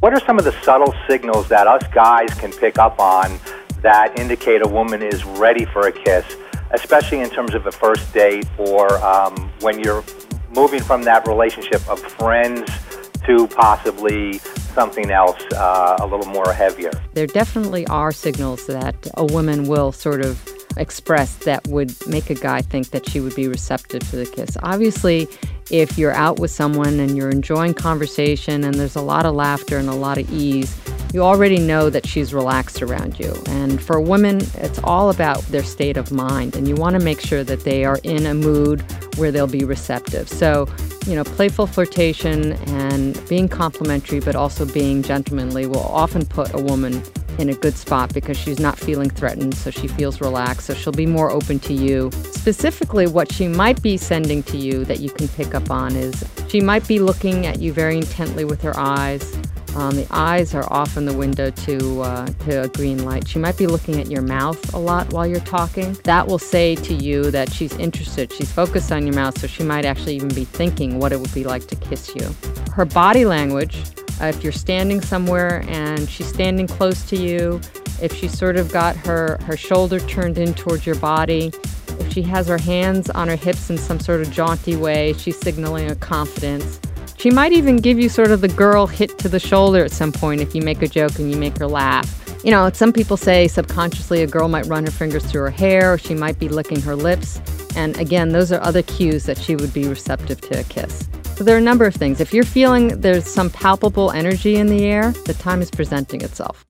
What are some of the subtle signals that us guys can pick up on that indicate a woman is ready for a kiss, especially in terms of a first date or um, when you're moving from that relationship of friends to possibly something else uh, a little more heavier? There definitely are signals that a woman will sort of express that would make a guy think that she would be receptive to the kiss. Obviously, if you're out with someone and you're enjoying conversation and there's a lot of laughter and a lot of ease, you already know that she's relaxed around you. And for women, it's all about their state of mind, and you want to make sure that they are in a mood where they'll be receptive. So, you know, playful flirtation and being complimentary, but also being gentlemanly will often put a woman in a good spot because she's not feeling threatened, so she feels relaxed, so she'll be more open to you. Specifically, what she might be sending to you that you can pick up on is she might be looking at you very intently with her eyes. Um, the eyes are often the window to uh, to a green light. She might be looking at your mouth a lot while you're talking. That will say to you that she's interested. She's focused on your mouth, so she might actually even be thinking what it would be like to kiss you. Her body language uh, if you're standing somewhere and she's standing close to you, if she's sort of got her, her shoulder turned in towards your body, if she has her hands on her hips in some sort of jaunty way, she's signaling a confidence. She might even give you sort of the girl hit to the shoulder at some point if you make a joke and you make her laugh. You know, some people say subconsciously a girl might run her fingers through her hair or she might be licking her lips. And again, those are other cues that she would be receptive to a kiss. So there are a number of things. If you're feeling there's some palpable energy in the air, the time is presenting itself.